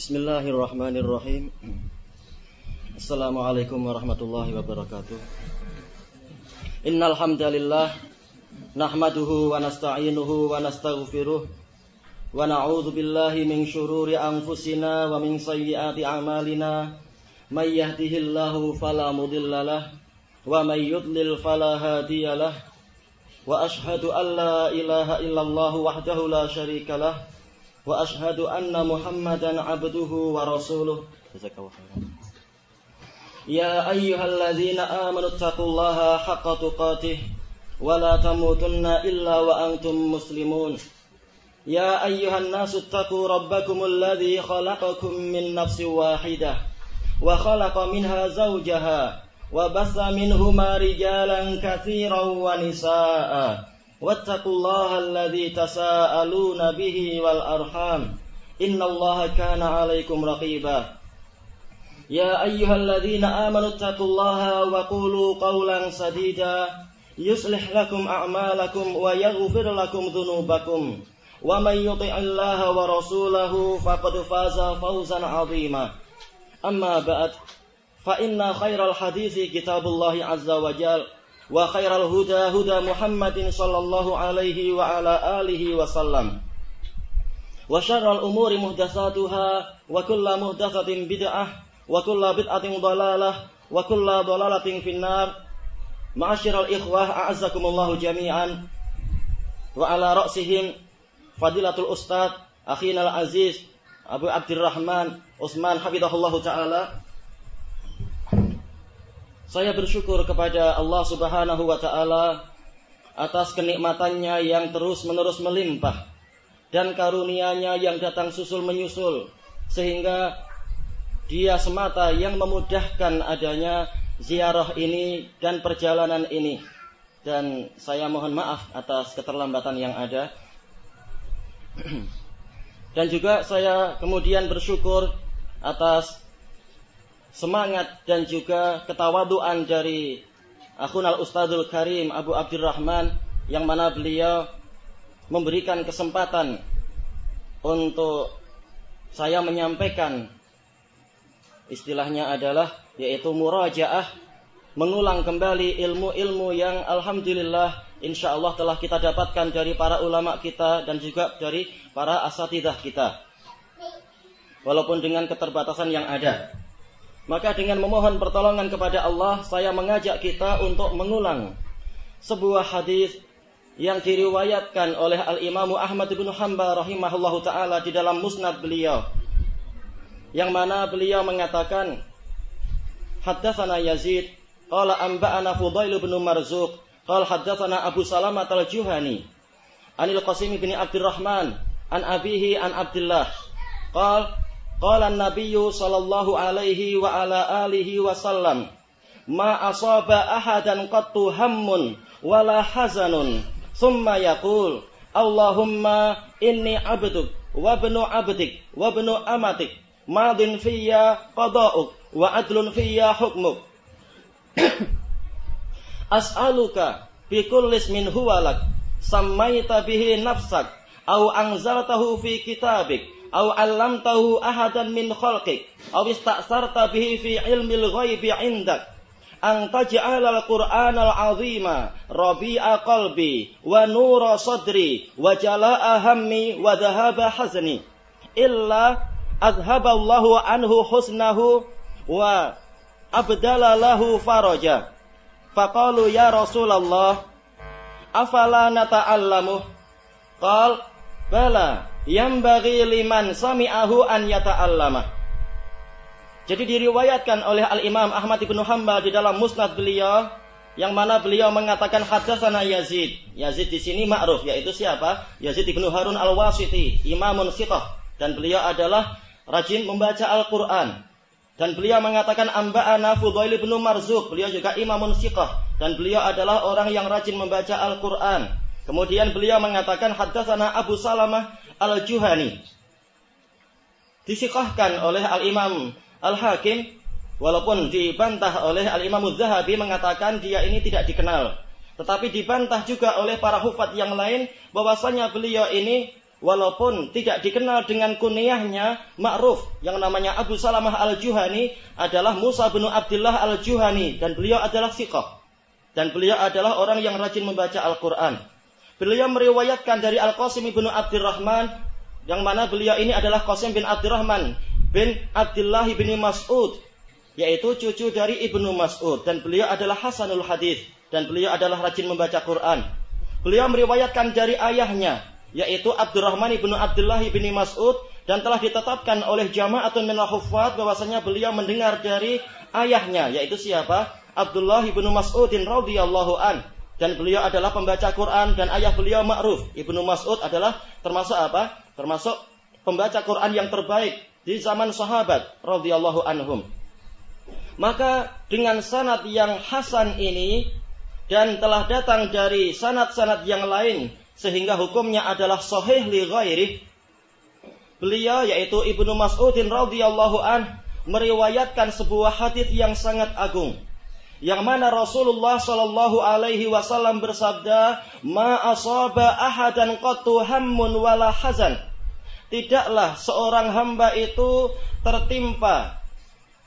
Bismillahirrahmanirrahim. Assalamualaikum warahmatullahi wabarakatuh. Innal hamdalillah nahmaduhu wa nasta'inuhu wa nastaghfiruh wa na'udzu billahi min shururi anfusina wa min sayyiati a'malina may yahdihillahu fala mudhillalah wa may yudlil fala hadiyalah wa ashhadu an la ilaha illallah wahdahu la syarikalah wa وأشهد أن محمدا عبده ورسوله. جزاك الله خيرا. يا أيها الذين آمنوا اتقوا الله حق تقاته ولا تموتن إلا وأنتم مسلمون. يا أيها الناس اتقوا ربكم الذي خلقكم من نفس واحدة وخلق منها زوجها وبث منهما رجالا كثيرا ونساء. واتقوا الله الذي تساءلون به والأرحام. إن الله كان عليكم رقيبا. يا أيها الذين آمنوا اتقوا الله وقولوا قولا سديدا. يصلح لكم أعمالكم ويغفر لكم ذنوبكم. ومن يطع الله ورسوله فقد فاز فوزا عظيما. أما بعد فإن خير الحديث كتاب الله عز وجل. وخير الهدى هدى محمد صلى الله عليه وعلى آله وسلم. وشر الأمور محدثاتها وكل محدثة بدعة وكل بدعة ضلالة وكل ضلالة في النار. معاشر الإخوة أعزكم الله جميعا. وعلى رأسهم فضيلة الأستاذ أخينا العزيز أبو عبد الرحمن عثمان حفظه الله تعالى. Saya bersyukur kepada Allah Subhanahu wa taala atas kenikmatannya yang terus-menerus melimpah dan karunia-Nya yang datang susul menyusul sehingga Dia semata yang memudahkan adanya ziarah ini dan perjalanan ini. Dan saya mohon maaf atas keterlambatan yang ada. dan juga saya kemudian bersyukur atas semangat dan juga ketawaduan dari Akhun Al-Ustadzul Karim Abu Abdurrahman yang mana beliau memberikan kesempatan untuk saya menyampaikan. Istilahnya adalah yaitu murajaah mengulang kembali ilmu-ilmu yang alhamdulillah insya Allah telah kita dapatkan dari para ulama kita dan juga dari para asatidah kita. Walaupun dengan keterbatasan yang ada maka dengan memohon pertolongan kepada Allah, saya mengajak kita untuk mengulang sebuah hadis yang diriwayatkan oleh Al-Imam Ahmad bin Hanbal rahimahullahu taala di dalam musnad beliau. Yang mana beliau mengatakan Haddatsana Yazid qala anba'ana Fudail bin Marzuq qala haddatsana Abu Salamah al-Juhani Anil Qasim bin Abdurrahman an abihi an Abdullah qala Qala an-nabiy sallallahu alaihi wa ala alihi wasallam ma asaba ahadan qattu hammun wala hazanun. Thumma yaqul Allahumma inni abduk wa ibnu abdik wa ibnu amatik madin fiyya qada'uk wa adlun fiyya hukmuk. As'aluka bi kulli ismin huwa lak sammaita bihi nafsak au anzaltahu fi kitabik au 'allamtahu ahadan min khalqik. Au ista'sarta bihi fi ilmil ghaibi 'indak. Alal Quran al-azima rabi'a qalbi wa nura sadri wa jala'a hammi wa dhahaba hazni illa azhaballahu anhu husnahu wa abdala lahu faraja. Faqalu ya rasulullah afala nata'allamu qal yang bagi liman sami'ahu an yata'allama. Jadi diriwayatkan oleh Al-Imam Ahmad bin Hanbal di dalam musnad beliau yang mana beliau mengatakan hadatsana Yazid. Yazid di sini ma'ruf yaitu siapa? Yazid ibnu Harun al-Wasiti, imamun sitah dan beliau adalah rajin membaca Al-Qur'an. Dan beliau mengatakan amba'ana Fudail ibnu Marzuq. Beliau juga imamun sitah dan beliau adalah orang yang rajin membaca Al-Qur'an. Kemudian beliau mengatakan hadatsana Abu Salamah Al-Juhani. Disikahkan oleh Al-Imam Al-Hakim Walaupun dibantah oleh Al-Imam Zahabi mengatakan dia ini tidak dikenal. Tetapi dibantah juga oleh para hufat yang lain bahwasanya beliau ini walaupun tidak dikenal dengan kunyahnya ma'ruf yang namanya Abu Salamah Al-Juhani adalah Musa bin Abdullah Al-Juhani dan beliau adalah siqah. Dan beliau adalah orang yang rajin membaca Al-Quran. Beliau meriwayatkan dari Al-Qasim bin Abdurrahman yang mana beliau ini adalah Qasim bin Abdurrahman bin Abdullah bin Mas'ud yaitu cucu dari Ibnu Mas'ud dan beliau adalah Hasanul Hadis dan beliau adalah rajin membaca Quran. Beliau meriwayatkan dari ayahnya yaitu Abdurrahman ibnu Abdullah bin Mas'ud dan telah ditetapkan oleh jama'atun min huffaz bahwasanya beliau mendengar dari ayahnya yaitu siapa? Abdullah ibnu Mas'udin radhiyallahu an dan beliau adalah pembaca Quran dan ayah beliau ma'ruf. Ibnu Mas'ud adalah termasuk apa? Termasuk pembaca Quran yang terbaik di zaman sahabat radhiyallahu anhum. Maka dengan sanad yang hasan ini dan telah datang dari sanad-sanad yang lain sehingga hukumnya adalah sahih li ghairi beliau yaitu Ibnu Mas'udin radhiyallahu an meriwayatkan sebuah hadis yang sangat agung yang mana Rasulullah Shallallahu alaihi wasallam bersabda ma asaba ahadan qattu hammun wala hazan tidaklah seorang hamba itu tertimpa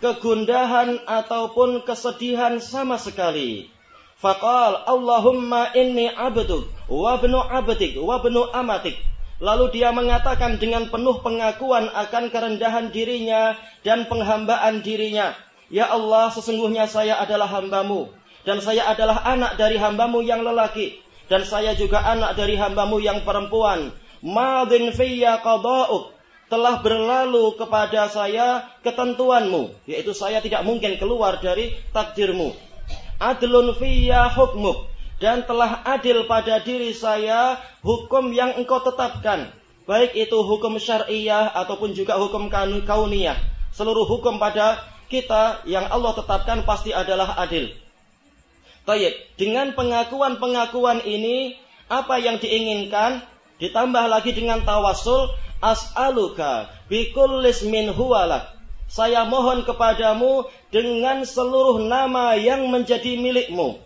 kegundahan ataupun kesedihan sama sekali. Faqal Allahumma inni abduk wa bnu abdik wa bnu amatik. Lalu dia mengatakan dengan penuh pengakuan akan kerendahan dirinya dan penghambaan dirinya. Ya Allah, sesungguhnya saya adalah hambamu. Dan saya adalah anak dari hambamu yang lelaki. Dan saya juga anak dari hambamu yang perempuan. Madin fiyya qada'uk telah berlalu kepada saya ketentuanmu, yaitu saya tidak mungkin keluar dari takdirmu. Adlun fiyya hukmuk, dan telah adil pada diri saya hukum yang engkau tetapkan, baik itu hukum syariah ataupun juga hukum kauniyah. Seluruh hukum pada kita yang Allah tetapkan pasti adalah adil. Baik, dengan pengakuan-pengakuan ini apa yang diinginkan ditambah lagi dengan tawasul as'aluka bikullis min huwalak. Saya mohon kepadamu dengan seluruh nama yang menjadi milikmu.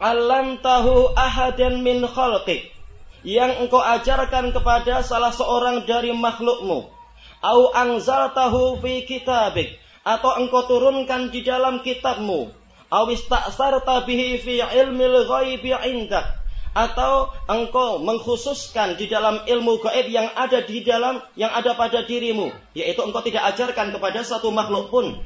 Alam tahu ahadan min khalqik. Yang engkau ajarkan kepada salah seorang dari makhlukmu. Au tahu fi kitabik. Atau engkau turunkan di dalam kitabmu. Au ista'sarta bihi fi ilmil ghaibi indak atau engkau mengkhususkan di dalam ilmu gaib yang ada di dalam yang ada pada dirimu yaitu engkau tidak ajarkan kepada satu makhluk pun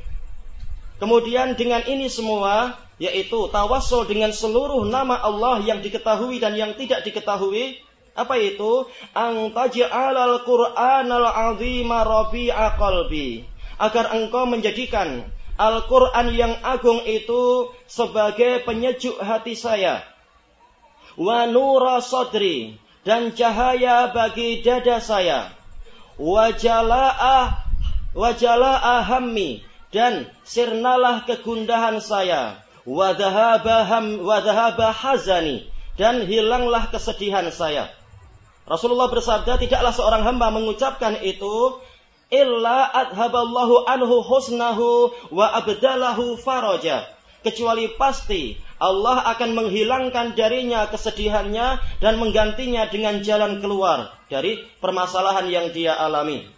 kemudian dengan ini semua yaitu tawassul dengan seluruh nama Allah yang diketahui dan yang tidak diketahui apa itu? Ang taj'alal qur'anal azima rabi'a qalbi. Agar engkau menjadikan Al-Quran yang agung itu sebagai penyejuk hati saya. Wa nura sadri dan cahaya bagi dada saya. Wa jala'ah wa jala'ah hammi dan sirnalah kegundahan saya. Wa dhahaba ham hazani dan hilanglah kesedihan saya Rasulullah bersabda tidaklah seorang hamba mengucapkan itu illa adhaballahu anhu husnahu wa abdalahu faraja kecuali pasti Allah akan menghilangkan darinya kesedihannya dan menggantinya dengan jalan keluar dari permasalahan yang dia alami.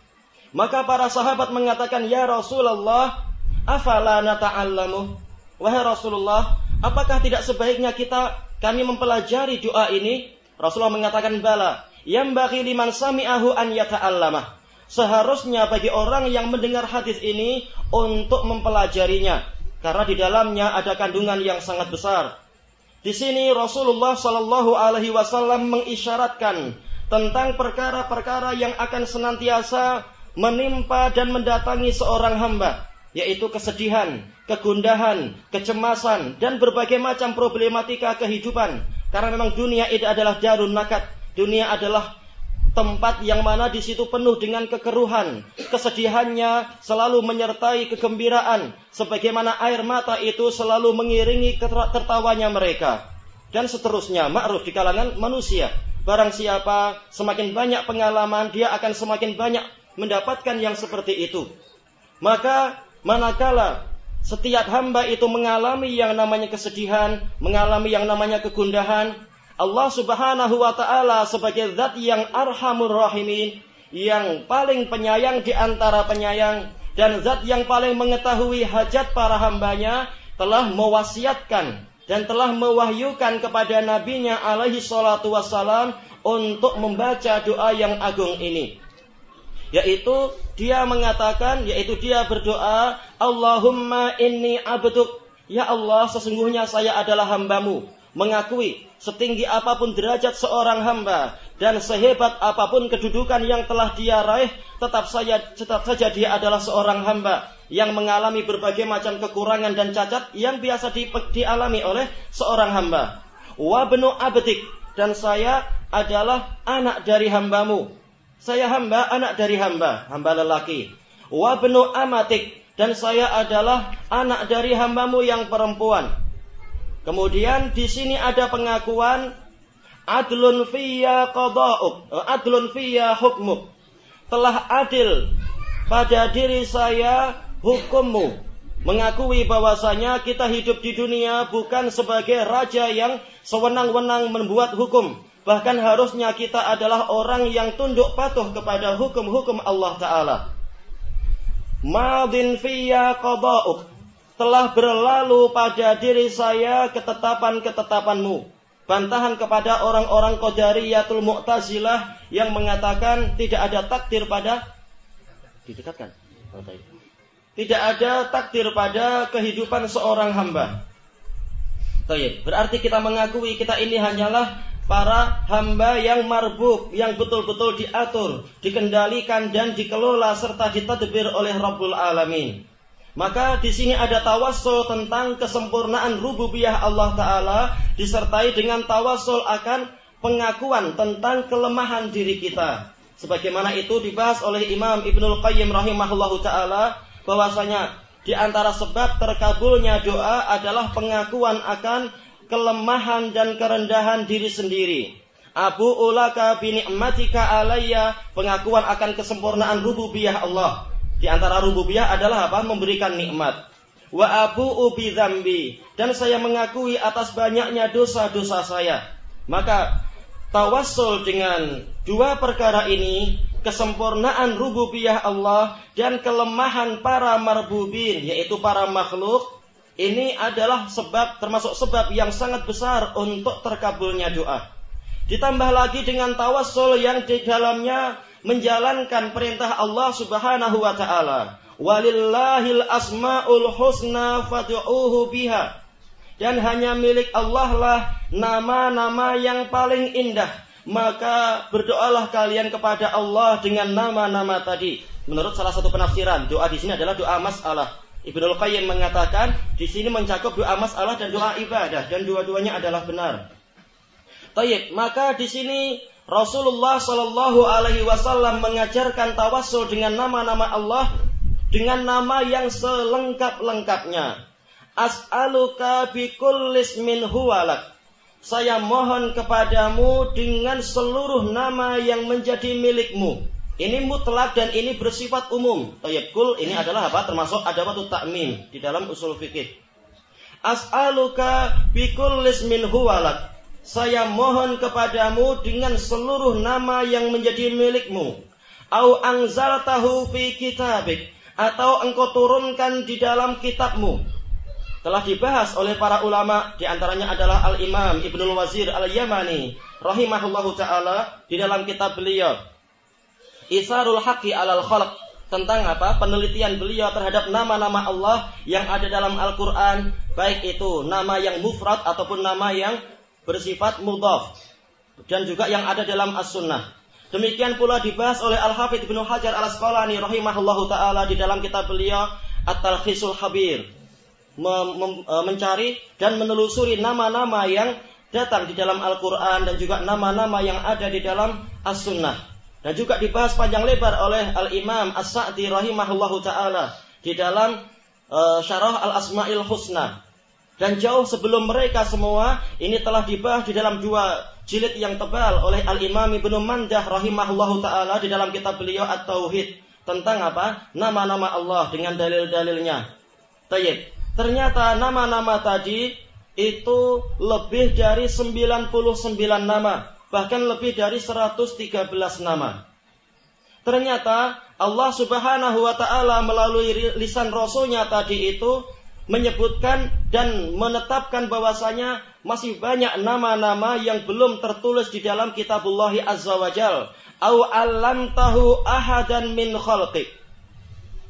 Maka para sahabat mengatakan, "Ya Rasulullah, afala nata'allamu?" Wahai Rasulullah, apakah tidak sebaiknya kita kami mempelajari doa ini? Rasulullah mengatakan, "Bala, yang bagi liman sami'ahu an yata'allamah." Seharusnya bagi orang yang mendengar hadis ini untuk mempelajarinya karena di dalamnya ada kandungan yang sangat besar. Di sini Rasulullah Shallallahu Alaihi Wasallam mengisyaratkan tentang perkara-perkara yang akan senantiasa menimpa dan mendatangi seorang hamba. yaitu kesedihan, kegundahan, kecemasan, dan berbagai macam problematika kehidupan. Karena memang dunia itu adalah darun nakat. Dunia adalah tempat yang mana di situ penuh dengan kekeruhan, kesedihannya selalu menyertai kegembiraan, sebagaimana air mata itu selalu mengiringi tertawanya mereka. Dan seterusnya, ma'ruf di kalangan manusia. Barang siapa semakin banyak pengalaman, dia akan semakin banyak mendapatkan yang seperti itu. Maka manakala setiap hamba itu mengalami yang namanya kesedihan, mengalami yang namanya kegundahan, Allah Subhanahu wa taala sebagai zat yang arhamur rahimin, yang paling penyayang di antara penyayang dan zat yang paling mengetahui hajat para hambanya telah mewasiatkan dan telah mewahyukan kepada nabinya alaihi salatu wassalam untuk membaca doa yang agung ini. Yaitu dia mengatakan, yaitu dia berdoa, Allahumma inni abduk. Ya Allah, sesungguhnya saya adalah hambamu mengakui setinggi apa pun derajat seorang hamba dan sehebat apa pun kedudukan yang telah dia raih, tetap saja tetap saja dia adalah seorang hamba yang mengalami berbagai macam kekurangan dan cacat yang biasa di, dialami oleh seorang hamba. Wa benu abdik dan saya adalah anak dari hambamu. Saya hamba, anak dari hamba, hamba lelaki. Wa benu amatik dan saya adalah anak dari hambamu yang perempuan. Kemudian di sini ada pengakuan adlun fiyya qada'uk, eh, adlun fiyya hukmuk. Telah adil pada diri saya hukummu. Mengakui bahwasanya kita hidup di dunia bukan sebagai raja yang sewenang-wenang membuat hukum. Bahkan harusnya kita adalah orang yang tunduk patuh kepada hukum-hukum Allah Ta'ala. Madin fiyya qada'uk telah berlalu pada diri saya ketetapan-ketetapanmu. Bantahan kepada orang-orang Qadariyatul Mu'tazilah yang mengatakan tidak ada takdir pada didekatkan. Tidak ada takdir pada kehidupan seorang hamba. Berarti kita mengakui kita ini hanyalah para hamba yang marbuk, yang betul-betul diatur, dikendalikan dan dikelola serta ditadbir oleh Rabbul Alamin. Maka di sini ada tawasul tentang kesempurnaan rububiyah Allah Ta'ala disertai dengan tawasul akan pengakuan tentang kelemahan diri kita. Sebagaimana itu dibahas oleh Imam Ibnul Qayyim rahimahullahu ta'ala bahwasanya di antara sebab terkabulnya doa adalah pengakuan akan kelemahan dan kerendahan diri sendiri. Abu ulaka bini'matika alayya pengakuan akan kesempurnaan rububiyah Allah di antara rububiyah adalah apa? Memberikan nikmat. Wa abu ubi zambi. Dan saya mengakui atas banyaknya dosa-dosa saya. Maka tawassul dengan dua perkara ini, kesempurnaan rububiyah Allah dan kelemahan para marbubin, yaitu para makhluk, ini adalah sebab termasuk sebab yang sangat besar untuk terkabulnya doa. Ditambah lagi dengan tawassul yang di dalamnya menjalankan perintah Allah Subhanahu wa taala. Walillahil asmaul husna fad'uuhu biha. Dan hanya milik Allah lah nama-nama yang paling indah. Maka berdoalah kalian kepada Allah dengan nama-nama tadi. Menurut salah satu penafsiran, doa di sini adalah doa masalah. Ibnu Qayyim mengatakan di sini mencakup doa masalah dan doa ibadah dan dua-duanya adalah benar. Tayyib, maka di sini Rasulullah Shallallahu Alaihi Wasallam mengajarkan tawasul dengan nama-nama Allah dengan nama yang selengkap-lengkapnya. As'aluka bikullis min huwalak. Saya mohon kepadamu dengan seluruh nama yang menjadi milikmu. Ini mutlak dan ini bersifat umum. Tayyib kul ini adalah apa? Termasuk ada waktu takmim di dalam usul fikih. As'aluka bikullis min huwalak saya mohon kepadamu dengan seluruh nama yang menjadi milikmu. Au tahu fi kitabik. Atau engkau turunkan di dalam kitabmu. Telah dibahas oleh para ulama, di antaranya adalah Al-Imam Ibnul Wazir Al-Yamani, rahimahullahu ta'ala, di dalam kitab beliau. Isarul Haqi alal khalq tentang apa penelitian beliau terhadap nama-nama Allah yang ada dalam Al-Quran baik itu nama yang mufrad ataupun nama yang bersifat mudhaf dan juga yang ada dalam as-sunnah. Demikian pula dibahas oleh Al-Hafidh Ibnu Hajar Al-Asqalani rahimahullahu taala di dalam kitab beliau At-Talkhisul Habir e, mencari dan menelusuri nama-nama yang datang di dalam Al-Quran dan juga nama-nama yang ada di dalam As-Sunnah. Dan juga dibahas panjang lebar oleh Al-Imam As-Sa'di rahimahullahu ta'ala di dalam uh, Syarah Al-Asma'il Husna. Dan jauh sebelum mereka semua, ini telah dibahas di dalam dua jilid yang tebal oleh Al-Imam Ibnu Mandah rahimahullahu ta'ala di dalam kitab beliau At-Tauhid. Tentang apa? Nama-nama Allah dengan dalil-dalilnya. Tayyib. Ternyata nama-nama tadi itu lebih dari 99 nama. Bahkan lebih dari 113 nama. Ternyata Allah subhanahu wa ta'ala melalui lisan Rasulnya tadi itu menyebutkan dan menetapkan bahwasanya masih banyak nama-nama yang belum tertulis di dalam kitabullah azza wa jal. Au tahu ahadan min khalqik.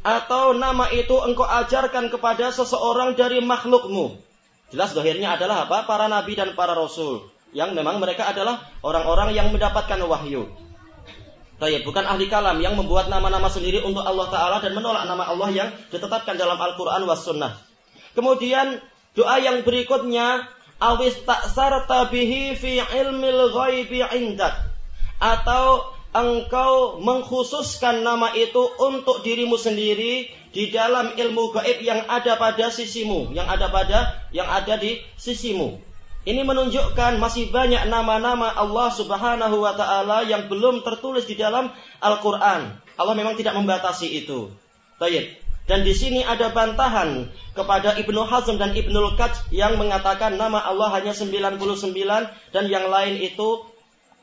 Atau nama itu engkau ajarkan kepada seseorang dari makhlukmu. Jelas dohirnya adalah apa? Para nabi dan para rasul. Yang memang mereka adalah orang-orang yang mendapatkan wahyu. Tayyib, bukan ahli kalam yang membuat nama-nama sendiri untuk Allah Ta'ala dan menolak nama Allah yang ditetapkan dalam Al-Quran was sunnah. Kemudian doa yang berikutnya awis taksarta bihi fi ilmil ghaibi indak atau engkau mengkhususkan nama itu untuk dirimu sendiri di dalam ilmu gaib yang ada pada sisimu, yang ada pada yang ada di sisimu. Ini menunjukkan masih banyak nama-nama Allah Subhanahu wa taala yang belum tertulis di dalam Al-Qur'an. Allah memang tidak membatasi itu. Baik. Dan di sini ada bantahan kepada Ibnu Hazm dan Ibnu Qaj yang mengatakan nama Allah hanya 99 dan yang lain itu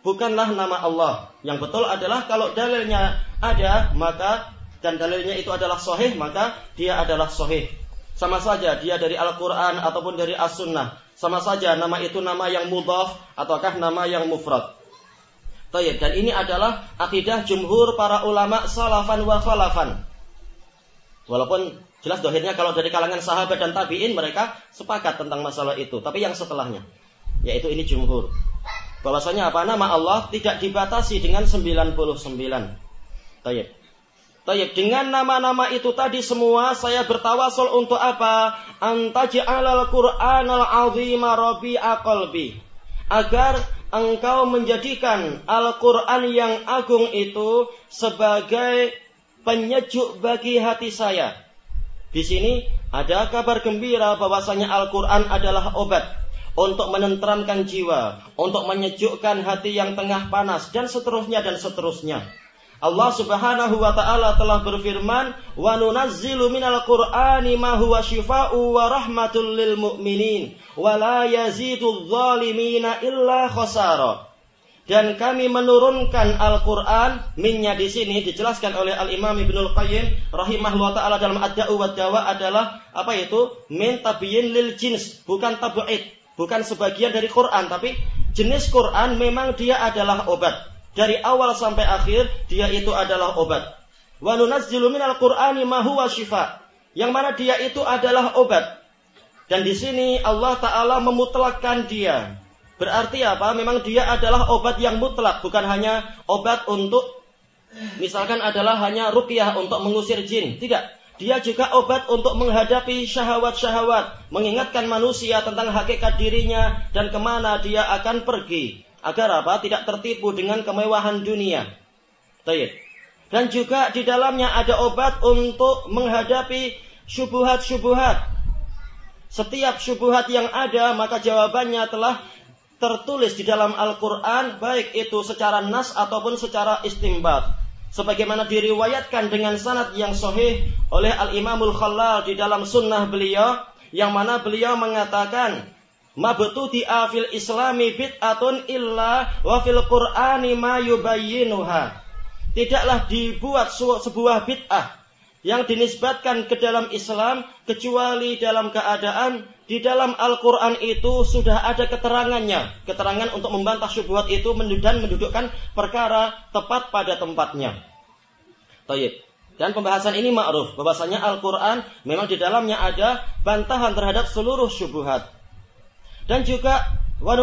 bukanlah nama Allah. Yang betul adalah kalau dalilnya ada maka dan dalilnya itu adalah sahih maka dia adalah sahih. Sama saja dia dari Al-Qur'an ataupun dari As-Sunnah sama saja nama itu nama yang mudhaf ataukah nama yang mufrad. Tayyib. Dan ini adalah akidah jumhur para ulama salafan wa khalafan. Walaupun jelas dohirnya kalau dari kalangan sahabat dan tabi'in mereka sepakat tentang masalah itu. Tapi yang setelahnya. Yaitu ini jumhur. Bahwasanya apa? Nama Allah tidak dibatasi dengan 99. Tayyib. Tayyib, dengan nama-nama itu tadi semua saya bertawasul untuk apa? Antaj'alal Qur'anal azima rabi'a qalbi. Agar engkau menjadikan Al-Quran yang agung itu sebagai penyejuk bagi hati saya. Di sini ada kabar gembira bahwasanya Al-Quran adalah obat untuk menenteramkan jiwa, untuk menyejukkan hati yang tengah panas, dan seterusnya dan seterusnya. Allah Subhanahu wa taala telah berfirman, "Wa nunazzilu minal Qur'ani ma huwa syifaa'u wa rahmatul lil mu'minin wa la yazidul zalimina illa khasara." Dan kami menurunkan Al-Quran, minnya di sini dijelaskan oleh Al-Imam Ibnul Qayyim rahimahullah ta'ala dalam Ad-Da'u wa Dawa adalah apa itu? Min tabiyin lil jins, bukan tabu'id, bukan sebagian dari Quran, tapi jenis Quran memang dia adalah obat dari awal sampai akhir dia itu adalah obat. Wa nunazzilu minal Qur'ani ma huwa syifa. Yang mana dia itu adalah obat. Dan di sini Allah taala memutlakkan dia. Berarti apa? Memang dia adalah obat yang mutlak, bukan hanya obat untuk misalkan adalah hanya ruqyah untuk mengusir jin. Tidak. Dia juga obat untuk menghadapi syahwat-syahwat, mengingatkan manusia tentang hakikat dirinya dan ke mana dia akan pergi agar apa? Tidak tertipu dengan kemewahan dunia. Dan juga di dalamnya ada obat untuk menghadapi syubuhat-syubuhat. Setiap syubuhat yang ada maka jawabannya telah tertulis di dalam Al-Quran baik itu secara nas ataupun secara istimbat. Sebagaimana diriwayatkan dengan sanad yang sahih oleh Al-Imamul Khalal di dalam sunnah beliau yang mana beliau mengatakan di afil islami bid'atun illa wa fil qur'ani ma yubayyinuha. Tidaklah dibuat sebuah bid'ah yang dinisbatkan ke dalam Islam kecuali dalam keadaan di dalam Al-Quran itu sudah ada keterangannya. Keterangan untuk membantah syubhat itu dan mendudukkan perkara tepat pada tempatnya. Tayyib. Dan pembahasan ini ma'ruf bahwasanya Al-Quran memang di dalamnya ada bantahan terhadap seluruh syubhat. Dan juga wa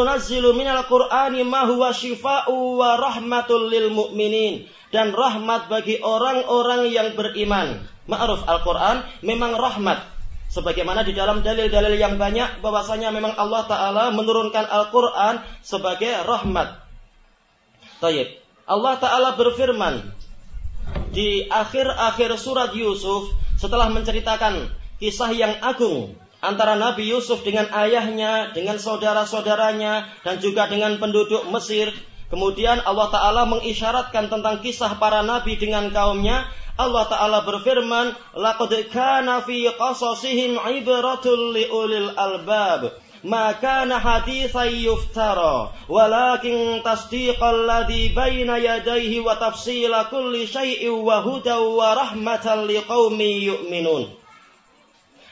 qur'ani ma huwa wa rahmatul lil mu'minin dan rahmat bagi orang-orang yang beriman Ma'ruf Al-Quran memang rahmat. Sebagaimana di dalam dalil-dalil yang banyak bahwasanya memang Allah Ta'ala menurunkan Al-Quran sebagai rahmat. Tayyib. Allah Ta'ala berfirman di akhir-akhir surat Yusuf setelah menceritakan kisah yang agung antara Nabi Yusuf dengan ayahnya, dengan saudara-saudaranya, dan juga dengan penduduk Mesir. Kemudian Allah Ta'ala mengisyaratkan tentang kisah para nabi dengan kaumnya. Allah Ta'ala berfirman, لَقَدْ كَانَ فِي قَصَصِهِمْ عِبْرَةٌ لِأُولِي الْأَلْبَابِ ما كان حديثا يفترى ولكن تصديق الذي بين يديه وتفصيل كل شيء وهدى ورحمة لقوم يؤمنون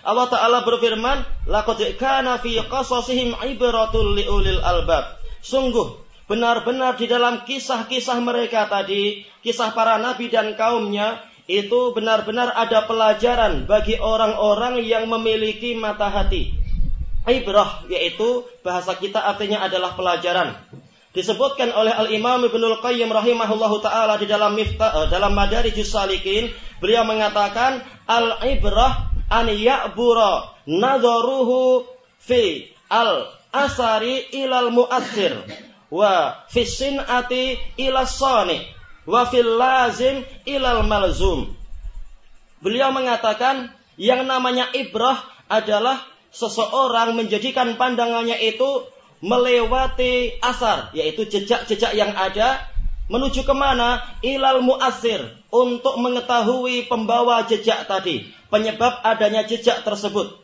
Allah Ta'ala berfirman, Laqad kana fi qasasihim ibratul liulil albab. Sungguh, benar-benar di dalam kisah-kisah mereka tadi, kisah para nabi dan kaumnya, itu benar-benar ada pelajaran bagi orang-orang yang memiliki mata hati. Ibrah, yaitu bahasa kita artinya adalah pelajaran. Disebutkan oleh Al-Imam Ibnul Qayyim rahimahullahu taala di dalam Miftah, eh, dalam Madarijus Salikin, beliau mengatakan al-ibrah an ya'bura nadharuhu fi al asari ilal mu'athir wa fi sin'ati ila sani wa fil lazim ilal malzum. Beliau mengatakan yang namanya ibrah adalah seseorang menjadikan pandangannya itu melewati asar, yaitu jejak-jejak yang ada menuju ke mana? Ilal muasir untuk mengetahui pembawa jejak tadi, penyebab adanya jejak tersebut.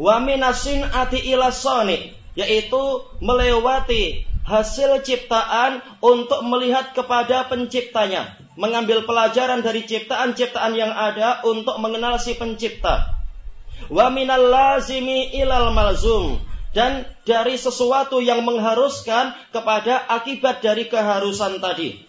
Wa minasin ati ilasoni yaitu melewati hasil ciptaan untuk melihat kepada penciptanya, mengambil pelajaran dari ciptaan-ciptaan yang ada untuk mengenal si pencipta. Wa minal lazimi ilal malzum dan dari sesuatu yang mengharuskan kepada akibat dari keharusan tadi.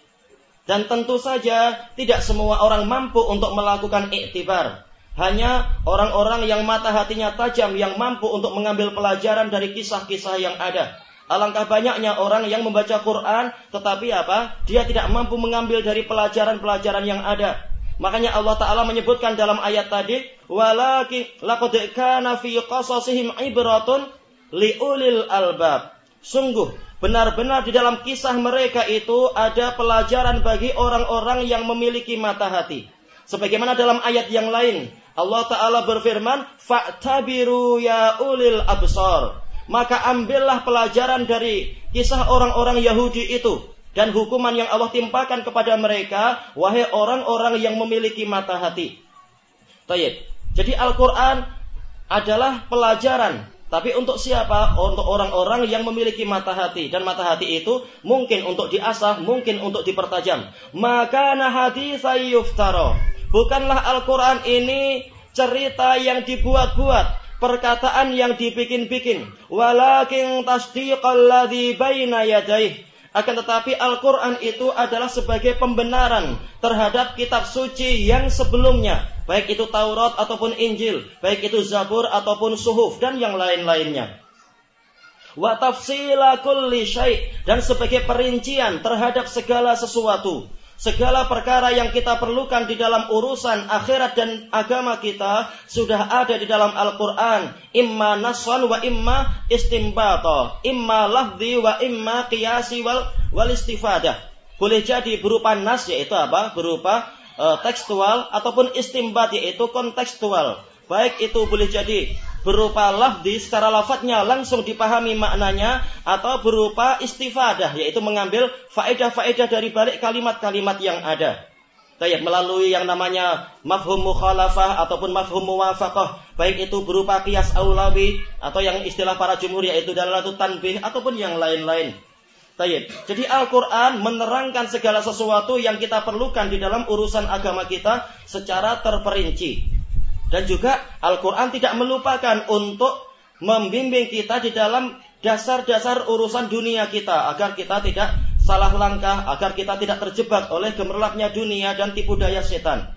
Dan tentu saja tidak semua orang mampu untuk melakukan iktibar. Hanya orang-orang yang mata hatinya tajam yang mampu untuk mengambil pelajaran dari kisah-kisah yang ada. Alangkah banyaknya orang yang membaca Quran tetapi apa? Dia tidak mampu mengambil dari pelajaran-pelajaran yang ada. Makanya Allah Ta'ala menyebutkan dalam ayat tadi, Walakin laqad kana fi qasasihim ibratun liulil albab. Sungguh benar-benar di dalam kisah mereka itu ada pelajaran bagi orang-orang yang memiliki mata hati. Sebagaimana dalam ayat yang lain, Allah Ta'ala berfirman, Fa'tabiru ya ulil absar. Maka ambillah pelajaran dari kisah orang-orang Yahudi itu. Dan hukuman yang Allah timpakan kepada mereka, wahai orang-orang yang memiliki mata hati. Tayyip. Jadi Al-Quran adalah pelajaran tapi untuk siapa? Untuk orang-orang yang memiliki mata hati dan mata hati itu mungkin untuk diasah, mungkin untuk dipertajam. Maka nahati yuftara. Bukanlah Al-Qur'an ini cerita yang dibuat-buat, perkataan yang dibikin-bikin. Walakin tasdiqal ladzi baina yadayhi akan tetapi Al-Quran itu adalah sebagai pembenaran terhadap kitab suci yang sebelumnya. Baik itu Taurat ataupun Injil. Baik itu Zabur ataupun Suhuf dan yang lain-lainnya. Wa tafsila kulli syai' dan sebagai perincian terhadap segala sesuatu segala perkara yang kita perlukan di dalam urusan akhirat dan agama kita sudah ada di dalam Al-Quran. Imma naswan wa imma istimbato. Imma lafzi wa imma qiyasi wal, wal istifadah. Boleh jadi berupa nas yaitu apa? Berupa uh, tekstual ataupun istimbat yaitu kontekstual. Baik itu boleh jadi berupa lafdi secara lafadznya langsung dipahami maknanya atau berupa istifadah yaitu mengambil faedah-faedah dari balik kalimat-kalimat yang ada. Kayak melalui yang namanya mafhum mukhalafah ataupun mafhum muwafaqah, baik itu berupa qiyas aulawi atau yang istilah para jumhur yaitu dalalatu tanbih ataupun yang lain-lain. Tayyib. Jadi Al-Quran menerangkan segala sesuatu yang kita perlukan di dalam urusan agama kita secara terperinci. Dan juga Al-Quran tidak melupakan untuk membimbing kita di dalam dasar-dasar urusan dunia kita agar kita tidak salah langkah, agar kita tidak terjebak oleh gemerlapnya dunia dan tipu daya setan.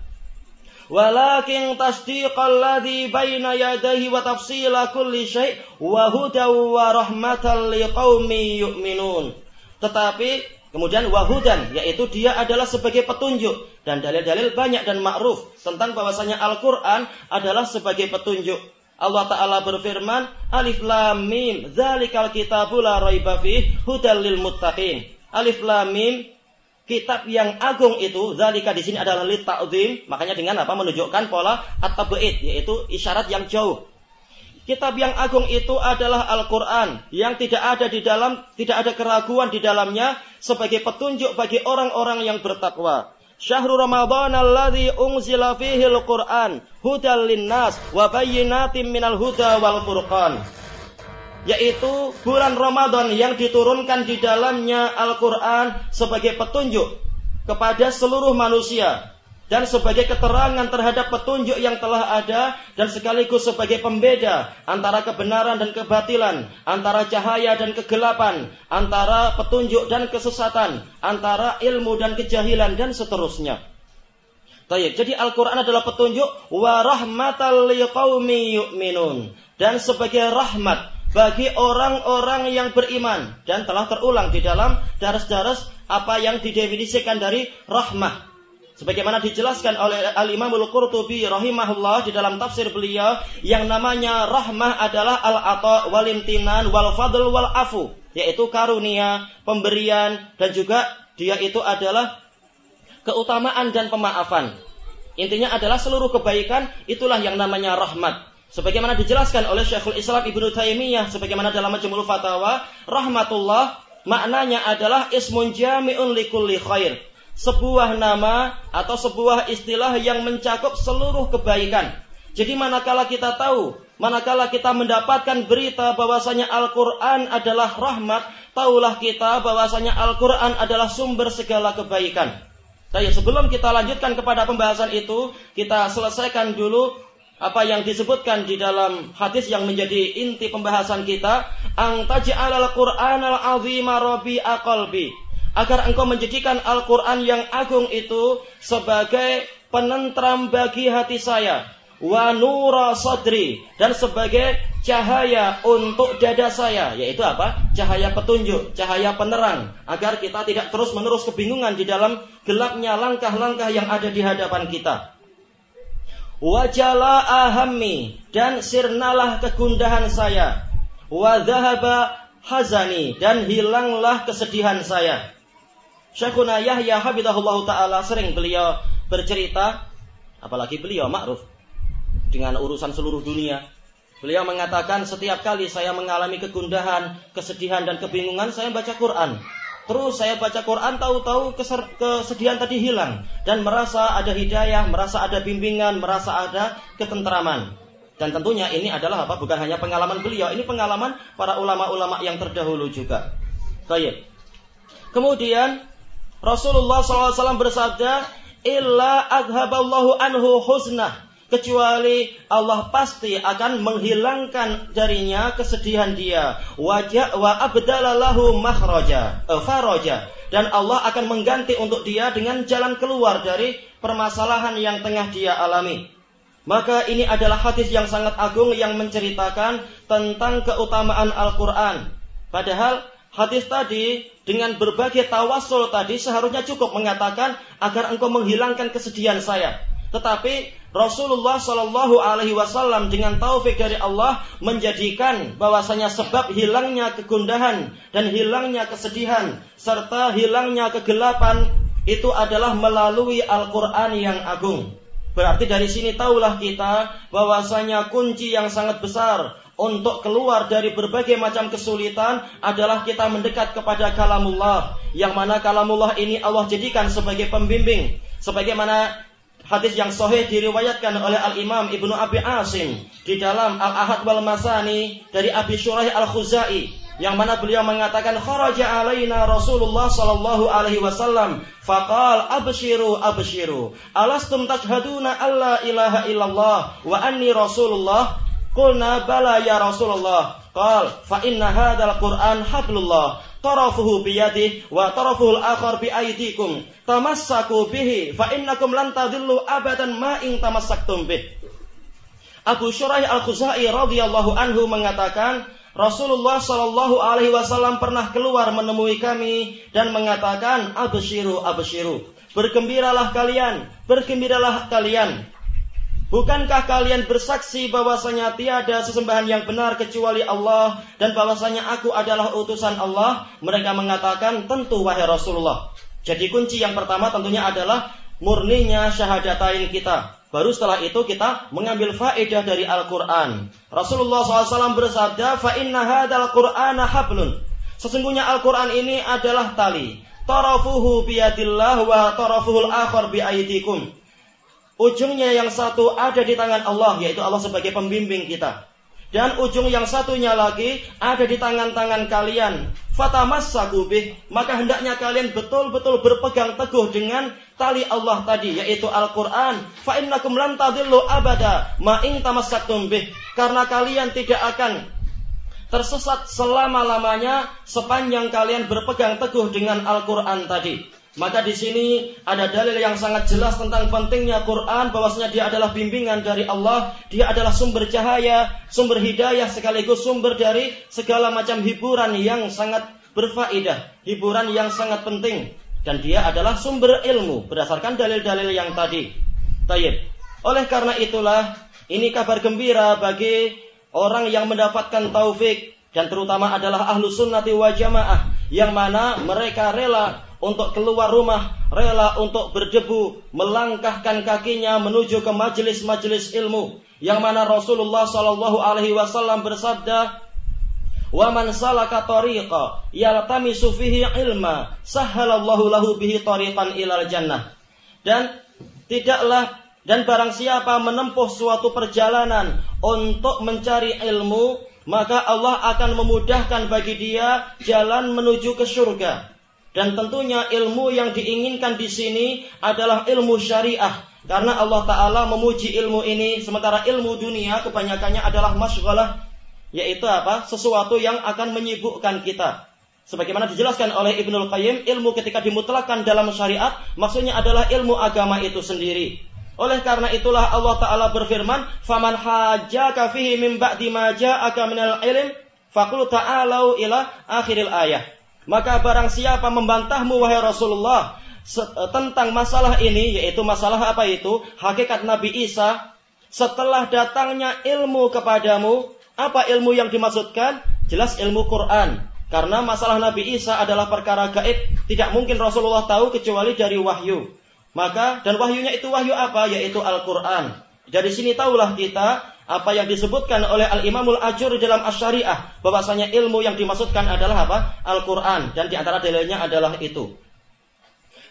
Walakin tasdiqal baina yadayhi wa tafsila kulli syai' wa hudaw wa rahmatan liqaumi yu'minun. Tetapi Kemudian wahudan, yaitu dia adalah sebagai petunjuk. Dan dalil-dalil banyak dan ma'ruf tentang bahwasanya Al-Quran adalah sebagai petunjuk. Allah Ta'ala berfirman, Alif Lam Mim, Zalikal kitabu la raiba hudal lil muttaqin. Alif Lam Mim, kitab yang agung itu, Zalika di sini adalah lit ta'zim, makanya dengan apa menunjukkan pola at-tabi'id, yaitu isyarat yang jauh. Kitab yang agung itu adalah Al-Quran yang tidak ada di dalam, tidak ada keraguan di dalamnya sebagai petunjuk bagi orang-orang yang bertakwa. Syahrul Ramadan alladhi unzila fihi al-Quran hudal linnas wa bayyinatin minal huda wal furqan. Yaitu bulan Ramadan yang diturunkan di dalamnya Al-Quran sebagai petunjuk kepada seluruh manusia dan sebagai keterangan terhadap petunjuk yang telah ada dan sekaligus sebagai pembeda antara kebenaran dan kebatilan, antara cahaya dan kegelapan, antara petunjuk dan kesesatan, antara ilmu dan kejahilan dan seterusnya. Jadi Al-Quran adalah petunjuk wa. Dan sebagai rahmat bagi orang-orang yang beriman. Dan telah terulang di dalam daras-daras apa yang didefinisikan dari rahmah sebagaimana dijelaskan oleh Al-Imam Al-Qurtubi rahimahullah di dalam tafsir beliau yang namanya rahmah adalah al-ata wal imtinan wal fadl wal afu yaitu karunia, pemberian dan juga dia itu adalah keutamaan dan pemaafan. Intinya adalah seluruh kebaikan itulah yang namanya rahmat. Sebagaimana dijelaskan oleh Syekhul Islam Ibnu Taimiyah sebagaimana dalam Majmu'ul Fatawa, rahmatullah maknanya adalah ismun jami'un likulli khair sebuah nama atau sebuah istilah yang mencakup seluruh kebaikan. Jadi manakala kita tahu, manakala kita mendapatkan berita bahwasanya Al-Qur'an adalah rahmat, taulah kita bahwasanya Al-Qur'an adalah sumber segala kebaikan. Tapi sebelum kita lanjutkan kepada pembahasan itu, kita selesaikan dulu apa yang disebutkan di dalam hadis yang menjadi inti pembahasan kita, ang taj'alal Qur'anal azima rabi'a qalbi agar engkau menjadikan Al-Quran yang agung itu sebagai penentram bagi hati saya. Wa nura sadri. Dan sebagai cahaya untuk dada saya. Yaitu apa? Cahaya petunjuk cahaya penerang. Agar kita tidak terus menerus kebingungan di dalam gelapnya langkah-langkah yang ada di hadapan kita. Wajala ahammi. Dan sirnalah kegundahan saya. Wa hazani. Dan hilanglah kesedihan saya Syekhuna Yahya Habibullah Ta'ala sering beliau bercerita, apalagi beliau ma'ruf dengan urusan seluruh dunia. Beliau mengatakan setiap kali saya mengalami kegundahan, kesedihan dan kebingungan, saya baca Quran. Terus saya baca Quran tahu-tahu kesedihan tadi hilang dan merasa ada hidayah, merasa ada bimbingan, merasa ada ketentraman. Dan tentunya ini adalah apa? Bukan hanya pengalaman beliau, ini pengalaman para ulama-ulama yang terdahulu juga. Baik. Kemudian Rasulullah SAW bersabda, "Illa adhaballahu anhu husnah." Kecuali Allah pasti akan menghilangkan darinya kesedihan dia. Wajah wa abdalalahu mahraja, eh, faraja. Dan Allah akan mengganti untuk dia dengan jalan keluar dari permasalahan yang tengah dia alami. Maka ini adalah hadis yang sangat agung yang menceritakan tentang keutamaan Al-Quran. Padahal hadis tadi dengan berbagai tawasul tadi seharusnya cukup mengatakan agar engkau menghilangkan kesedihan saya. Tetapi Rasulullah Shallallahu Alaihi Wasallam dengan taufik dari Allah menjadikan bahwasanya sebab hilangnya kegundahan dan hilangnya kesedihan serta hilangnya kegelapan itu adalah melalui Al-Quran yang agung. Berarti dari sini tahulah kita bahwasanya kunci yang sangat besar untuk keluar dari berbagai macam kesulitan adalah kita mendekat kepada kalamullah yang mana kalamullah ini Allah jadikan sebagai pembimbing. Sebagaimana hadis yang sahih diriwayatkan oleh Al-Imam Ibnu Abi Asim di dalam Al-Ahad wal Masani dari Abi Shuraih Al-Khuzai yang mana beliau mengatakan kharaja alaina Rasulullah sallallahu alaihi wasallam faqal abshiru abshiru alastum tashhaduna alla ilaha illallah wa anni rasulullah Qulna bala ya Rasulullah. Qal fa inna hadzal Qur'an hablullah. Tarafuhu biyadih wa tarafuhu al-akhar bi aydikum. Tamassaku bihi fa innakum lan tadillu abadan ma in tamassaktum bih. Abu Syuraih Al-Khuzai radhiyallahu anhu mengatakan Rasulullah Shallallahu Alaihi Wasallam pernah keluar menemui kami dan mengatakan, abshiru, abshiru, bergembiralah kalian, bergembiralah kalian. Bukankah kalian bersaksi bahwasanya tiada sesembahan yang benar kecuali Allah dan bahwasanya aku adalah utusan Allah? Mereka mengatakan, tentu wahai Rasulullah. Jadi kunci yang pertama tentunya adalah murninya syahadatain kita. Baru setelah itu kita mengambil faedah dari Al-Quran. Rasulullah SAW bersabda, fa inna hadal Qur'ana hablun. Sesungguhnya Al-Quran ini adalah tali. Tarafuhu biyadillah wa tarafuhul akhar biaidikum. Ujungnya yang satu ada di tangan Allah, yaitu Allah sebagai pembimbing kita. Dan ujung yang satunya lagi ada di tangan-tangan kalian. Fatamas maka hendaknya kalian betul-betul berpegang teguh dengan tali Allah tadi, yaitu Al-Quran. Fa innakum lan tadillu abada ma'in tamassaktum bih. Karena kalian tidak akan tersesat selama-lamanya sepanjang kalian berpegang teguh dengan Al-Quran tadi. Maka di sini ada dalil yang sangat jelas tentang pentingnya Quran bahwasanya dia adalah bimbingan dari Allah, dia adalah sumber cahaya, sumber hidayah sekaligus sumber dari segala macam hiburan yang sangat berfaedah, hiburan yang sangat penting dan dia adalah sumber ilmu berdasarkan dalil-dalil yang tadi. Tayyib. Oleh karena itulah ini kabar gembira bagi orang yang mendapatkan taufik dan terutama adalah ahlu sunnati wa jamaah yang mana mereka rela untuk keluar rumah, rela untuk berdebu, melangkahkan kakinya menuju ke majelis-majelis ilmu, yang mana Rasulullah Shallallahu Alaihi Wasallam bersabda, "Wa man salaka tariqa yaltamisu fihi ilma, sahhalallahu lahu bihi tariqan ilal jannah." Dan tidaklah dan barang siapa menempuh suatu perjalanan untuk mencari ilmu, maka Allah akan memudahkan bagi dia jalan menuju ke surga. Dan tentunya ilmu yang diinginkan di sini adalah ilmu syariah. Karena Allah Ta'ala memuji ilmu ini, sementara ilmu dunia kebanyakannya adalah masyghalah, yaitu apa? Sesuatu yang akan menyibukkan kita. Sebagaimana dijelaskan oleh Ibnul Qayyim, ilmu ketika dimutlakan dalam syariat, maksudnya adalah ilmu agama itu sendiri. Oleh karena itulah Allah Ta'ala berfirman, فَمَنْ حَاجَّكَ فِيهِ مِنْ بَعْدِ مَا جَاءَكَ مِنَ الْعِلْمِ فَقُلْ تَعَالَوْا إِلَى آخِرِ الْآيَةِ maka barang siapa membantahmu wahai Rasulullah eh, tentang masalah ini yaitu masalah apa itu? Hakikat Nabi Isa setelah datangnya ilmu kepadamu, apa ilmu yang dimaksudkan? Jelas ilmu Quran. Karena masalah Nabi Isa adalah perkara gaib, tidak mungkin Rasulullah tahu kecuali dari wahyu. Maka dan wahyunya itu wahyu apa? Yaitu Al-Qur'an. Dari sini tahulah kita apa yang disebutkan oleh Al-Imamul Ajur dalam Asy-Syariah bahwasanya ilmu yang dimaksudkan adalah apa? Al-Qur'an dan di antara dalilnya adalah itu.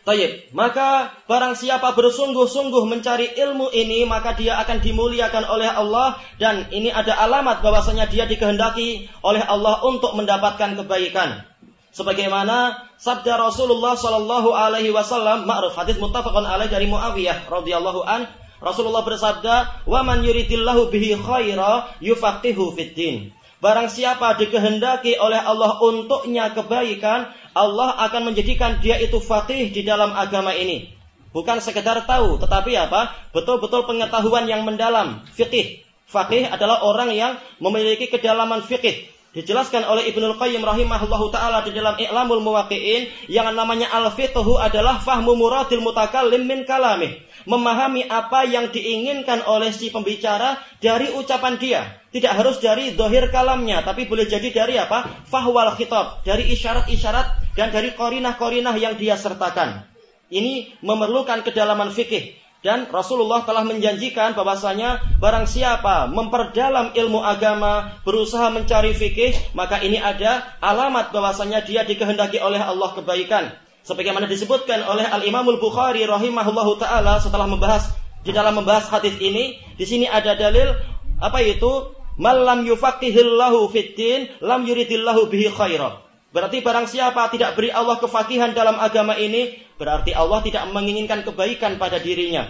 Tayyib, maka barang siapa bersungguh-sungguh mencari ilmu ini maka dia akan dimuliakan oleh Allah dan ini ada alamat bahwasanya dia dikehendaki oleh Allah untuk mendapatkan kebaikan. Sebagaimana sabda Rasulullah Shallallahu alaihi wasallam ma'ruf hadis muttafaqun alaih dari Muawiyah radhiyallahu an Rasulullah bersabda, "Wa man yuridillahu bihi khaira yufaqihu fiddin." Barang siapa dikehendaki oleh Allah untuknya kebaikan, Allah akan menjadikan dia itu faqih di dalam agama ini. Bukan sekedar tahu, tetapi apa? Betul-betul pengetahuan yang mendalam, fikih. Faqih adalah orang yang memiliki kedalaman fikih, Dijelaskan oleh Ibnul Qayyim rahimahullahu taala di dalam I'lamul Muwaqqi'in yang namanya al-fiqhu adalah fahmu muradil mutakallim min kalamih. Memahami apa yang diinginkan oleh si pembicara dari ucapan dia. Tidak harus dari dohir kalamnya, tapi boleh jadi dari apa? Fahwal khitab, dari isyarat-isyarat dan dari korinah-korinah yang dia sertakan. Ini memerlukan kedalaman fikih. Dan Rasulullah telah menjanjikan bahwasanya barang siapa memperdalam ilmu agama, berusaha mencari fikih, maka ini ada alamat bahwasanya dia dikehendaki oleh Allah kebaikan. Sebagaimana disebutkan oleh Al Imamul Bukhari rahimahullahu taala setelah membahas di dalam membahas hadis ini, di sini ada dalil apa itu? Malam yufaqihillahu fiddin lam yuridillahu bihi khairah. Berarti barang siapa tidak beri Allah kefakihan dalam agama ini, berarti Allah tidak menginginkan kebaikan pada dirinya.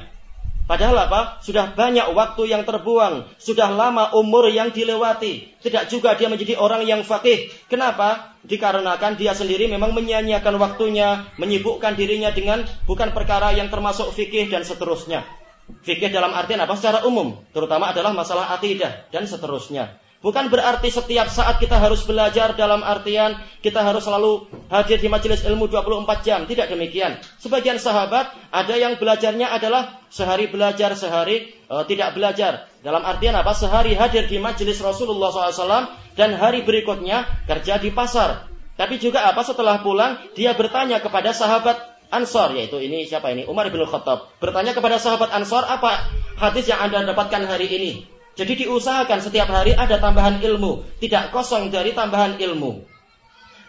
Padahal apa? Sudah banyak waktu yang terbuang, sudah lama umur yang dilewati. Tidak juga dia menjadi orang yang fakih. Kenapa? Dikarenakan dia sendiri memang menyia-nyiakan waktunya, menyibukkan dirinya dengan bukan perkara yang termasuk fikih dan seterusnya. Fikih dalam artian apa? Secara umum, terutama adalah masalah akidah dan seterusnya. Bukan berarti setiap saat kita harus belajar dalam artian kita harus selalu hadir di majelis ilmu 24 jam. Tidak demikian. Sebagian sahabat ada yang belajarnya adalah sehari belajar, sehari uh, tidak belajar. Dalam artian apa? Sehari hadir di majelis Rasulullah SAW dan hari berikutnya kerja di pasar. Tapi juga apa setelah pulang dia bertanya kepada sahabat Ansor yaitu ini siapa ini Umar bin Khattab bertanya kepada sahabat Ansor apa hadis yang anda dapatkan hari ini jadi diusahakan setiap hari ada tambahan ilmu, tidak kosong dari tambahan ilmu.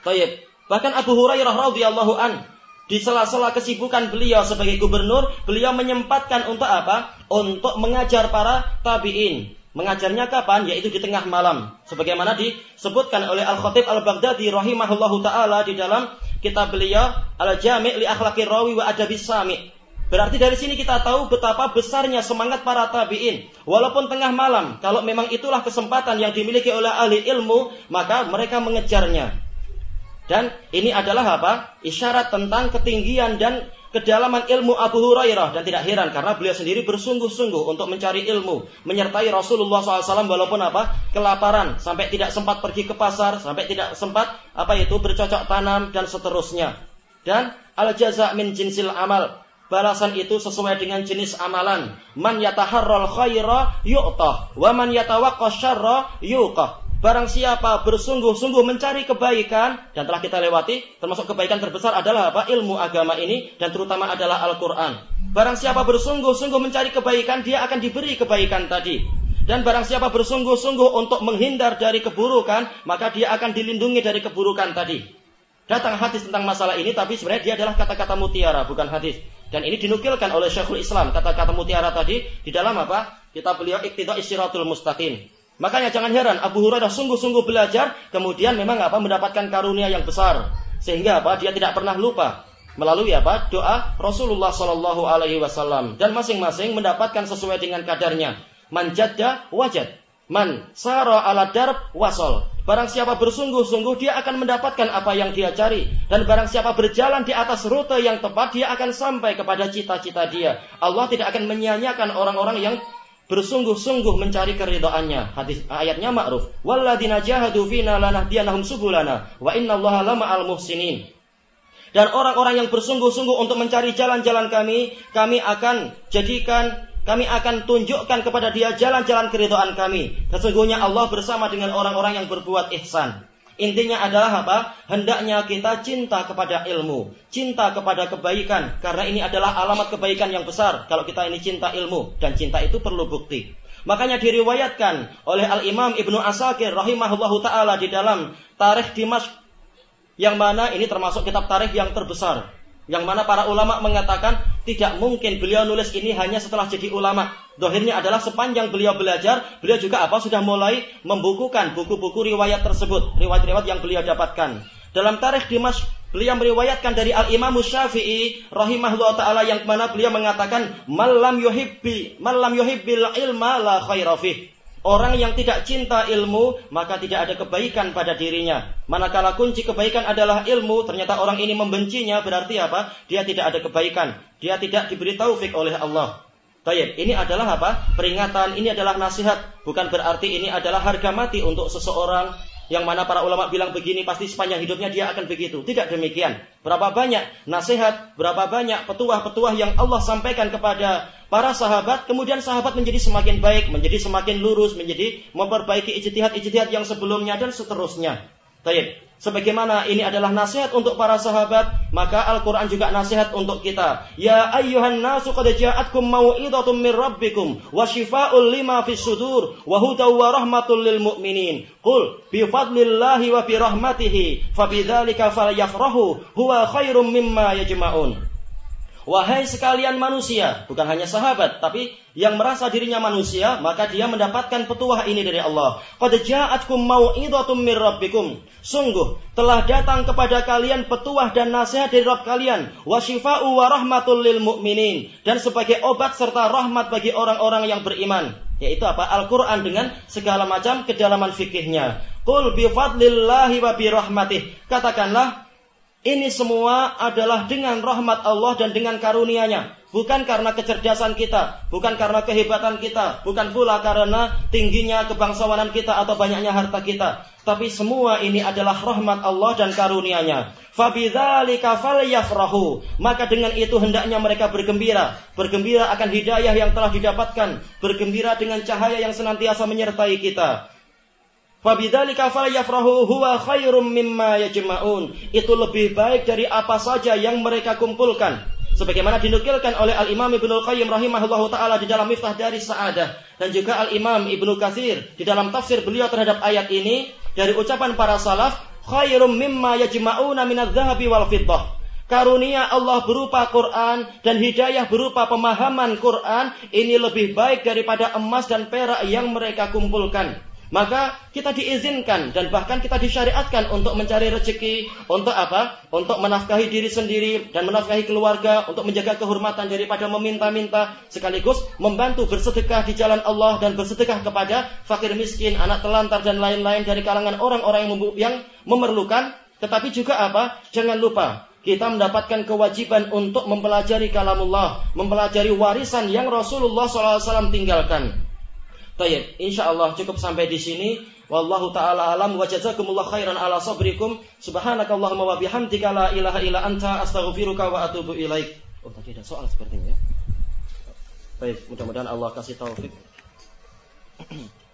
Taib. Bahkan Abu Hurairah radhiyallahu an di sela-sela kesibukan beliau sebagai gubernur, beliau menyempatkan untuk apa? Untuk mengajar para tabi'in. Mengajarnya kapan? Yaitu di tengah malam. Sebagaimana disebutkan oleh Al-Khatib Al-Baghdadi rahimahullahu taala di dalam kitab beliau Al-Jami' li Akhlaqir Rawi wa Adabis Sami'. Berarti dari sini kita tahu betapa besarnya semangat para tabi'in. Walaupun tengah malam, kalau memang itulah kesempatan yang dimiliki oleh ahli ilmu, maka mereka mengejarnya. Dan ini adalah apa? Isyarat tentang ketinggian dan kedalaman ilmu Abu Hurairah dan tidak heran karena beliau sendiri bersungguh-sungguh untuk mencari ilmu, menyertai Rasulullah SAW walaupun apa kelaparan, sampai tidak sempat pergi ke pasar, sampai tidak sempat apa itu bercocok tanam dan seterusnya. Dan al jaza min jinsil amal, balasan itu sesuai dengan jenis amalan. Man yataharral khaira yu'tah wa man yatawaqqa syarra yuqah. Barang siapa bersungguh-sungguh mencari kebaikan dan telah kita lewati, termasuk kebaikan terbesar adalah apa? Ilmu agama ini dan terutama adalah Al-Qur'an. Barang siapa bersungguh-sungguh mencari kebaikan, dia akan diberi kebaikan tadi. Dan barang siapa bersungguh-sungguh untuk menghindar dari keburukan, maka dia akan dilindungi dari keburukan tadi. Datang hadis tentang masalah ini, tapi sebenarnya dia adalah kata-kata mutiara, bukan hadis. Dan ini dinukilkan oleh Syekhul Islam, kata-kata mutiara tadi di dalam apa? Kita beliau iktidha istiratul mustaqim. Makanya jangan heran Abu Hurairah sungguh-sungguh belajar, kemudian memang apa mendapatkan karunia yang besar. Sehingga apa? Dia tidak pernah lupa melalui apa? Doa Rasulullah Shallallahu alaihi wasallam dan masing-masing mendapatkan sesuai dengan kadarnya. Manjadda wajad. Man sara ala darb wasol. Barang siapa bersungguh-sungguh dia akan mendapatkan apa yang dia cari dan barang siapa berjalan di atas rute yang tepat dia akan sampai kepada cita-cita dia. Allah tidak akan menyanyiakan orang-orang yang bersungguh-sungguh mencari keridoannya. Hadis ayatnya ma'ruf. Walladzina jahadu fina lanahdiyanahum subulana wa innallaha lama'al muhsinin. Dan orang-orang yang bersungguh-sungguh untuk mencari jalan-jalan kami, kami akan jadikan kami akan tunjukkan kepada dia jalan-jalan keridhaan kami. Sesungguhnya Allah bersama dengan orang-orang yang berbuat ihsan. Intinya adalah apa? Hendaknya kita cinta kepada ilmu, cinta kepada kebaikan, karena ini adalah alamat kebaikan yang besar. Kalau kita ini cinta ilmu dan cinta itu perlu bukti. Makanya diriwayatkan oleh Al Imam Ibnu Asakir rahimahullahu taala di dalam Tarikh Dimash yang mana ini termasuk kitab tarikh yang terbesar yang mana para ulama mengatakan tidak mungkin beliau nulis ini hanya setelah jadi ulama. Dohirnya adalah sepanjang beliau belajar, beliau juga apa sudah mulai membukukan buku-buku riwayat tersebut, riwayat-riwayat yang beliau dapatkan. Dalam tarikh Dimash, beliau meriwayatkan dari Al-Imam Syafi'i rahimahullah taala yang mana beliau mengatakan malam yuhibbi malam yuhibbil ilma la khairafih. Orang yang tidak cinta ilmu, maka tidak ada kebaikan pada dirinya. Manakala kunci kebaikan adalah ilmu, ternyata orang ini membencinya, berarti apa? Dia tidak ada kebaikan. Dia tidak diberi taufik oleh Allah. Baik, ini adalah apa? Peringatan, ini adalah nasihat. Bukan berarti ini adalah harga mati untuk seseorang yang mana para ulama bilang begini pasti sepanjang hidupnya dia akan begitu. Tidak demikian. Berapa banyak nasihat, berapa banyak petuah-petuah yang Allah sampaikan kepada para sahabat, kemudian sahabat menjadi semakin baik, menjadi semakin lurus, menjadi memperbaiki ijtihad-ijtihad yang sebelumnya dan seterusnya. Baik. Sebagaimana ini adalah nasihat untuk para sahabat, maka Al-Quran juga nasihat untuk kita. Ya ayyuhan nasu qad ja'atkum mau'idatum min rabbikum wa shifa'ul lima fis sudur wa hudaw wa rahmatul lil mu'minin. Qul bi fadlillahi wa bi rahmatihi fa bidzalika falyafrahu huwa khairum mimma yajma'un. Wahai sekalian manusia, bukan hanya sahabat, tapi yang merasa dirinya manusia, maka dia mendapatkan petuah ini dari Allah. Qad ja'atkum mau'idatum mir rabbikum. Sungguh telah datang kepada kalian petuah dan nasihat dari Rabb kalian, wa syifa'u wa rahmatul lil mu'minin dan sebagai obat serta rahmat bagi orang-orang yang beriman. Yaitu apa? Al-Quran dengan segala macam kedalaman fikihnya. Qul bi fadlillahi wa bi rahmatih. Katakanlah Ini semua adalah dengan rahmat Allah dan dengan karunia-Nya. Bukan karena kecerdasan kita, bukan karena kehebatan kita, bukan pula karena tingginya kebangsawanan kita atau banyaknya harta kita. Tapi semua ini adalah rahmat Allah dan karunia-Nya. Fabidzalika falyafrahu. Maka dengan itu hendaknya mereka bergembira. Bergembira akan hidayah yang telah didapatkan. Bergembira dengan cahaya yang senantiasa menyertai kita. Fabidzalika falyafrahu huwa khairum mimma yajma'un. Itu lebih baik dari apa saja yang mereka kumpulkan. Sebagaimana dinukilkan oleh Al-Imam Ibnu Qayyim rahimahullahu taala di dalam Miftah dari Sa'adah dan juga Al-Imam Ibnu Katsir di dalam tafsir beliau terhadap ayat ini dari ucapan para salaf khairum mimma yajma'una minadz-dzahabi wal fiddah. Karunia Allah berupa Quran dan hidayah berupa pemahaman Quran ini lebih baik daripada emas dan perak yang mereka kumpulkan. Maka kita diizinkan dan bahkan kita disyariatkan untuk mencari rezeki, untuk apa? Untuk menafkahi diri sendiri dan menafkahi keluarga, untuk menjaga kehormatan daripada meminta-minta, sekaligus membantu bersedekah di jalan Allah dan bersedekah kepada fakir miskin, anak telantar dan lain-lain dari kalangan orang-orang yang memerlukan. Tetapi juga apa? Jangan lupa kita mendapatkan kewajiban untuk mempelajari kalamullah, mempelajari warisan yang Rasulullah SAW tinggalkan. Baik, insyaallah cukup sampai di sini. Wallahu taala alam wa jazakumullah khairan ala sabrikum. Subhanakallahumma wa bihamdika la ilaha illa anta astaghfiruka wa atubu ilaik. Oh, tadi ada soal sepertinya ya. Baik, mudah-mudahan Allah kasih taufik.